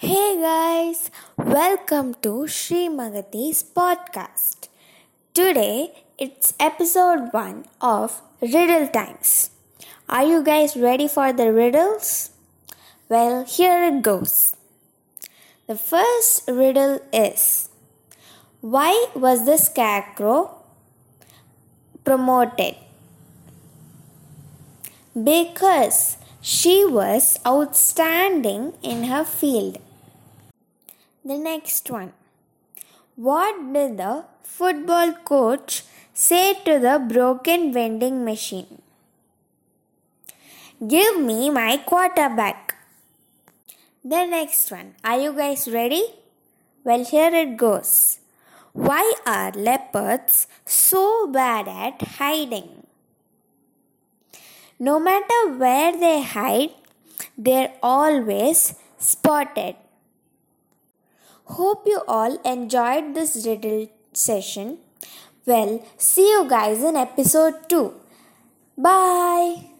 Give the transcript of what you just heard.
Hey guys, welcome to Sri Magati's podcast. Today it's episode 1 of Riddle Times. Are you guys ready for the riddles? Well, here it goes. The first riddle is Why was the scarecrow promoted? Because she was outstanding in her field. The next one. What did the football coach say to the broken vending machine? Give me my quarterback. The next one. Are you guys ready? Well, here it goes. Why are leopards so bad at hiding? No matter where they hide, they're always spotted. Hope you all enjoyed this riddle session. Well, see you guys in episode 2. Bye.